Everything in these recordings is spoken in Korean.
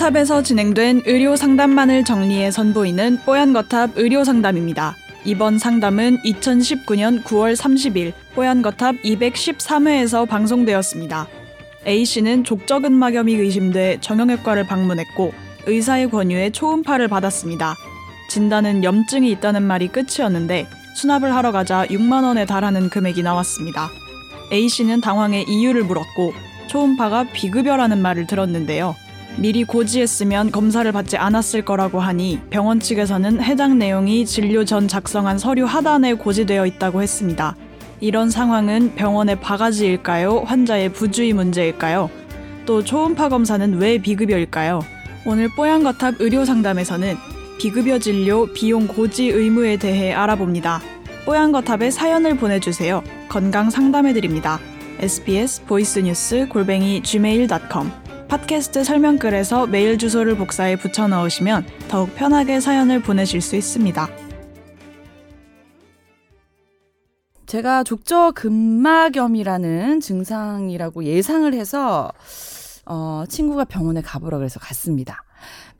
뽀얀거탑에서 진행된 의료 상담만을 정리해 선보이는 뽀얀거탑 의료 상담입니다. 이번 상담은 2019년 9월 30일 뽀얀거탑 213회에서 방송되었습니다. A씨는 족저근막염이 의심돼 정형외과를 방문했고 의사의 권유에 초음파를 받았습니다. 진단은 염증이 있다는 말이 끝이었는데 수납을 하러 가자 6만 원에 달하는 금액이 나왔습니다. A씨는 당황해 이유를 물었고 초음파가 비급여라는 말을 들었는데요. 미리 고지했으면 검사를 받지 않았을 거라고 하니 병원 측에서는 해당 내용이 진료 전 작성한 서류 하단에 고지되어 있다고 했습니다. 이런 상황은 병원의 바가지일까요? 환자의 부주의 문제일까요? 또 초음파 검사는 왜 비급여일까요? 오늘 뽀얀거탑 의료 상담에서는 비급여 진료 비용 고지 의무에 대해 알아봅니다. 뽀얀거탑에 사연을 보내주세요. 건강 상담해드립니다. sbs 보이스뉴스 골뱅이 gmail.com 팟캐스트 설명글에서 메일 주소를 복사해 붙여 넣으시면 더욱 편하게 사연을 보내실 수 있습니다. 제가 족저 근막염이라는 증상이라고 예상을 해서 어, 친구가 병원에 가보라 그래서 갔습니다.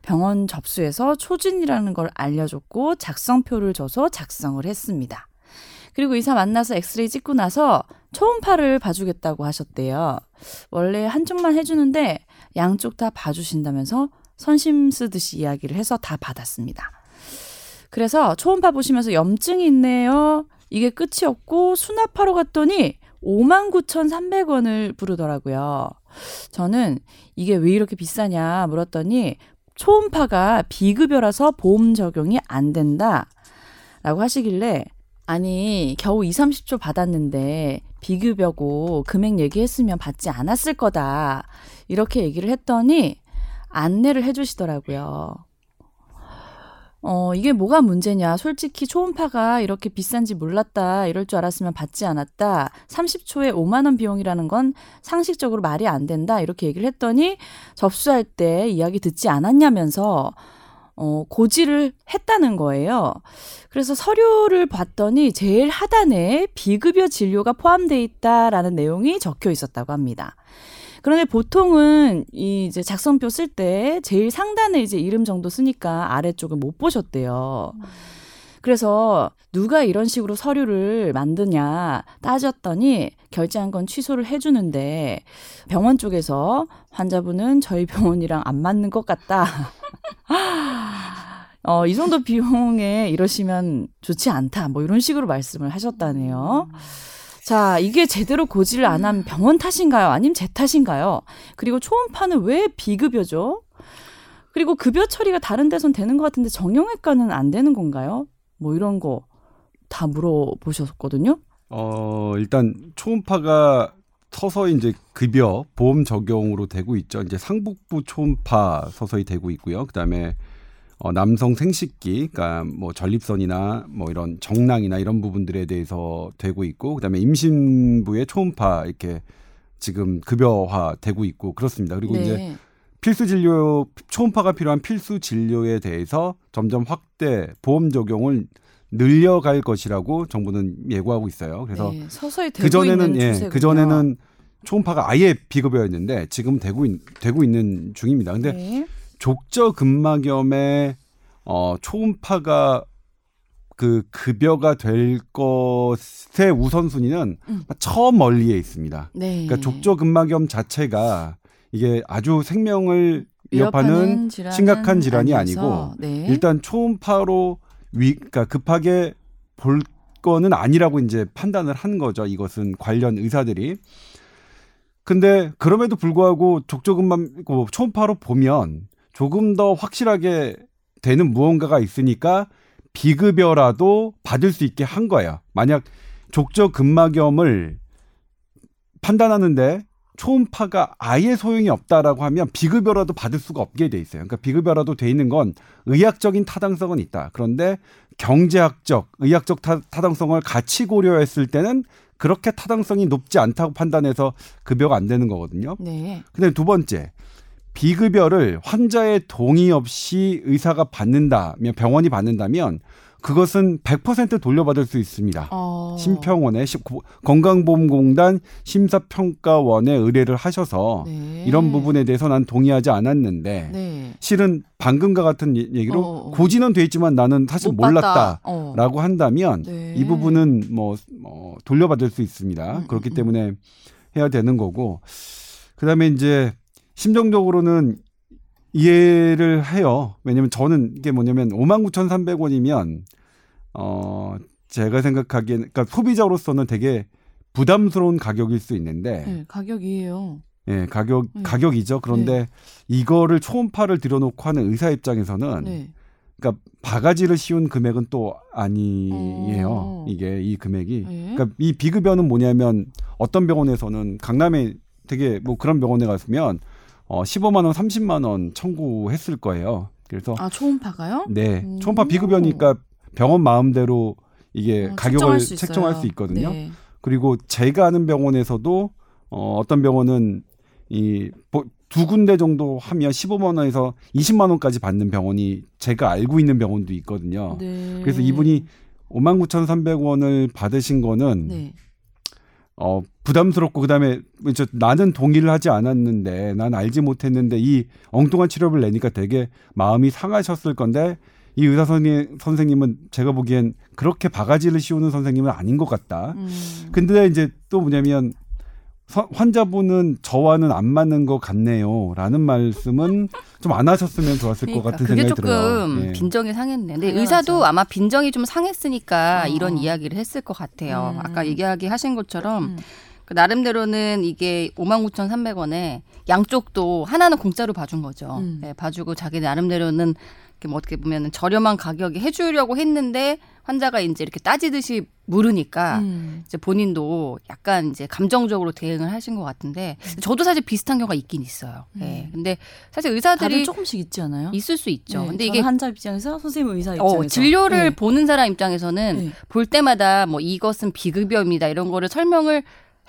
병원 접수해서 초진이라는 걸 알려줬고 작성표를 줘서 작성을 했습니다. 그리고 의사 만나서 엑스레이 찍고 나서 초음파를 봐주겠다고 하셨대요. 원래 한쪽만 해주는데 양쪽 다 봐주신다면서 선심 쓰듯이 이야기를 해서 다 받았습니다. 그래서 초음파 보시면서 염증이 있네요. 이게 끝이었고 수납하러 갔더니 59,300원을 부르더라고요. 저는 이게 왜 이렇게 비싸냐 물었더니 초음파가 비급여라서 보험 적용이 안 된다. 라고 하시길래 아니 겨우 2, 30초 받았는데 비급여고 금액 얘기했으면 받지 않았을 거다. 이렇게 얘기를 했더니 안내를 해주시더라고요. 어, 이게 뭐가 문제냐. 솔직히 초음파가 이렇게 비싼지 몰랐다. 이럴 줄 알았으면 받지 않았다. 30초에 5만원 비용이라는 건 상식적으로 말이 안 된다. 이렇게 얘기를 했더니 접수할 때 이야기 듣지 않았냐면서 어, 고지를 했다는 거예요. 그래서 서류를 봤더니 제일 하단에 비급여 진료가 포함돼 있다라는 내용이 적혀 있었다고 합니다. 그런데 보통은 이 이제 작성표 쓸 때 제일 상단에 이제 이름 정도 쓰니까 아래쪽을 못 보셨대요. 그래서 누가 이런 식으로 서류를 만드냐 따졌더니 결제한 건 취소를 해주는데 병원 쪽에서 환자분은 저희 병원이랑 안 맞는 것 같다. 어, 이 정도 비용에 이러시면 좋지 않다. 뭐 이런 식으로 말씀을 하셨다네요. 자, 이게 제대로 고지를 안 한 병원 탓인가요? 아니면 제 탓인가요? 그리고 초음파는 왜 비급여죠? 그리고 급여 처리가 다른 데선 되는 것 같은데 정형외과는 안 되는 건가요? 뭐 이런 거 다 물어보셨거든요. 어, 일단 초음파가 서서히 이제 급여 보험 적용으로 되고 있죠. 이제 상복부 초음파 서서히 되고 있고요. 그다음에 어, 남성 생식기, 그러니까 뭐 전립선이나 뭐 이런 정낭이나 이런 부분들에 대해서 되고 있고, 그다음에 임신부의 초음파 이렇게 지금 급여화 되고 있고 그렇습니다. 그리고 네. 이제 필수 진료 초음파가 필요한 필수 진료에 대해서 점점 확대 보험 적용을 늘려갈 것이라고 정부는 예고하고 있어요. 그래서 네, 서서히 되고 그 전에는 있는 예, 추세군요. 그 전에는 초음파가 아예 비급여였는데 지금 되고 있, 되고 있는 중입니다. 근데 네. 족저 근막염의 어 초음파가 그 급여가 될 것의 우선순위는 음. 처음 멀리에 있습니다. 네. 그러니까 족저 근막염 자체가 이게 아주 생명을 위협하는 질환은 심각한 질환이 아니고 네. 일단 초음파로 위 그러니까 급하게 볼 거는 아니라고 이제 판단을 한 거죠. 이것은 관련 의사들이. 근데 그럼에도 불구하고 족저근만 그 초음파로 보면 조금 더 확실하게 되는 무언가가 있으니까 비급여라도 받을 수 있게 한 거예요. 만약 족저 근막염을 판단하는데 초음파가 아예 소용이 없다라고 하면 비급여라도 받을 수가 없게 돼 있어요. 그러니까 비급여라도 돼 있는 건 의학적인 타당성은 있다. 그런데 경제학적, 의학적 타, 타당성을 같이 고려했을 때는 그렇게 타당성이 높지 않다고 판단해서 급여가 안 되는 거거든요. 네. 근데 두 번째, 비급여를 환자의 동의 없이 의사가 받는다면 병원이 받는다면 그것은 100% 돌려받을 수 있습니다. 어. 심평원에 건강보험공단 심사평가원에 의뢰를 하셔서 네. 이런 부분에 대해서 난 동의하지 않았는데 네. 실은 방금과 같은 얘- 얘기로 어, 어. 고지는 돼 있지만 나는 사실. 몰랐다라고 어. 한다면 네. 이 부분은 뭐, 뭐 돌려받을 수 있습니다. 음, 그렇기 음, 음. 때문에 해야 되는 거고 그다음에 이제 심정적으로는 이해를 해요. 왜냐면 저는 이게 뭐냐면 59,300원이면 어 제가 생각하기엔 그러니까 소비자로서는 되게 부담스러운 가격일 수 있는데 네, 가격이에요. 예, 가격 음. 가격이죠. 그런데 이거를 초음파를 들여놓고 하는 의사 입장에서는 네. 그러니까 바가지를 씌운 금액은 또 아니에요. 어. 이게 이 금액이. 네. 그러니까 이 비급여는 뭐냐면 어떤 병원에서는 강남에 되게 뭐 그런 병원에 갔으면 어 15만 원, 30만 원 청구했을 거예요. 그래서 아 초음파가요? 네. 오. 초음파 비급여니까 병원 마음대로 이게 어, 가격을 책정할 수 책정할. 수 있거든요. 네. 그리고 제가 아는 병원에서도 어, 어떤 병원은 이 두 군데 정도 하면 15만 원에서 20만 원까지 받는 병원이 제가 알고 있는 병원도 있거든요. 네. 그래서 이분이 59,300원을 받으신 거는 네. 어 부담스럽고 그다음에 저 나는 동의를 하지 않았는데 난 알지 못했는데 이 엉뚱한 치료를 내니까 되게 마음이 상하셨을 건데 이 의사 선생님, 선생님은 제가 보기엔 그렇게 바가지를 씌우는 선생님은 아닌 것 같다. 음. 근데 이제 또 뭐냐면 서- 환자분은 저와는 안 맞는 것 같네요 라는 말씀은 좀 안 하셨으면 좋았을 것 그러니까 같은 그게 생각이 들어요. 조금 예. 빈정이 상했네. 근데 당연하죠. 의사도 아마 빈정이 좀 상했으니까 어. 이런 이야기를 했을 것 같아요. 음. 아까 얘기하기 하신 것처럼 음. 그 나름대로는 이게 59,300원에 양쪽도 하나는 공짜로 봐준 거죠. 음. 네, 봐주고 자기 나름대로는 뭐 어떻게 보면 저렴한 가격에 해주려고 했는데 환자가 이제 이렇게 따지듯이 물으니까 음. 이제 본인도 약간 이제 감정적으로 대응을 하신 것 같은데 저도 사실 비슷한 경우가 있긴 있어요. 예. 근데 사실 의사들이 조금씩 있지 않아요? 있을 수 있죠. 네, 근데 이게 환자 입장에서 선생님 의사 입장에서 어, 진료를 네. 보는 사람 입장에서는 네. 볼 때마다 뭐 이것은 비급여입니다 이런 거를 설명을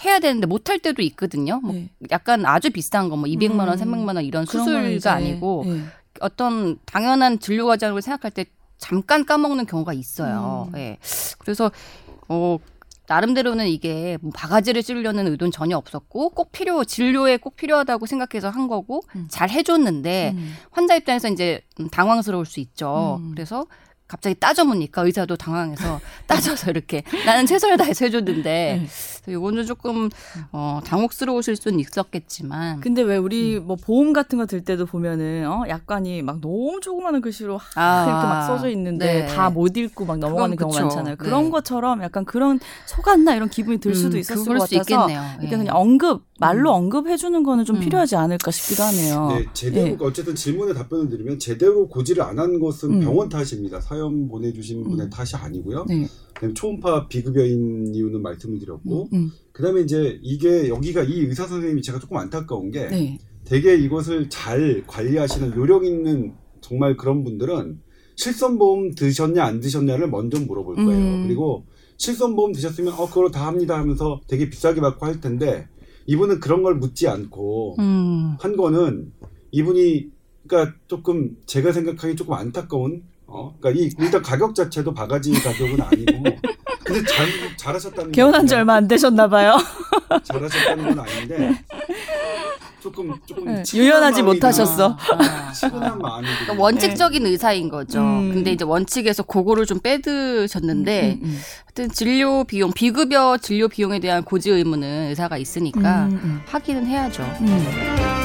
해야 되는데 못할 때도 있거든요. 뭐 네. 약간 아주 비싼 거 뭐 200만 원, 음. 300만 원 이런 수술가 아니고 네. 어떤 당연한 진료 과정을 생각할 때 잠깐 까먹는 경우가 있어요. 음. 예. 그래서 어 나름대로는 이게 뭐 바가지를 찌르려는 의도는 전혀 없었고 꼭 필요 진료에 꼭 필요하다고 생각해서 한 거고 음. 잘 해줬는데 음. 환자 입장에서 이제 음, 당황스러울 수 있죠. 음. 그래서 갑자기 따져 묻니까 의사도 당황해서 따져서 이렇게 나는 최선을 다해서 해줬는데 네. 그래서 이거는 조금 어, 당혹스러우실 수는 있었겠지만 근데 왜 우리 뭐 보험 같은 거 들 때도 보면은 어 약관이 막 너무 조그마한 글씨로 하- 아, 이렇게 막 써져 있는데 네. 다못 읽고 막 넘어가는 경우 그쵸. 많잖아요. 그런 네. 것처럼 약간 그런 속았나 이런 기분이 들 수도 음, 있었을 그럴 것수 같아서 있겠네요. 그러니까 예. 그냥 언급 말로 언급해 주는 거는 좀 음. 필요하지 않을까 싶기도 하네요. 네, 제대로 예. 어쨌든 질문에 답변을 드리면 제대로 고지를 안 한 것은 음. 병원 탓입니다. 사연 보내주신 분의 음. 탓이 아니고요. 네. 초음파 비급여인 이유는 말씀을 드렸고, 음. 그다음에 이제 이게 여기가 이 의사 선생님이 제가 조금 안타까운 게 네. 되게 이것을 잘 관리하시는 요령 있는 정말 그런 분들은 실손보험 드셨냐 안 드셨냐를 먼저 물어볼 거예요. 음. 그리고 실손보험 드셨으면 어 그걸 다 합니다 하면서 되게 비싸게 받고 할 텐데 이분은 그런 걸 묻지 않고 음. 한 거는 이분이 그러니까 조금 제가 생각하기 조금 안타까운 어 그러니까 이 일단 가격 자체도 바가지 가격은 아니고 근데 잘 잘하셨다는 건 개원한 지 얼마 안 되셨나 봐요. 잘하셨다는 건 아닌데 조금 조금 네, 유연하지 못하셨어. 아. 마음이 그러니까 원칙적인 의사인 거죠. 음. 근데 이제 원칙에서 그거를 좀 빼드셨는데 음, 음, 하여튼 진료 비용, 비급여 진료 비용에 대한 고지 의무는 의사가 있으니까 음, 음, 하기는 해야죠. 음.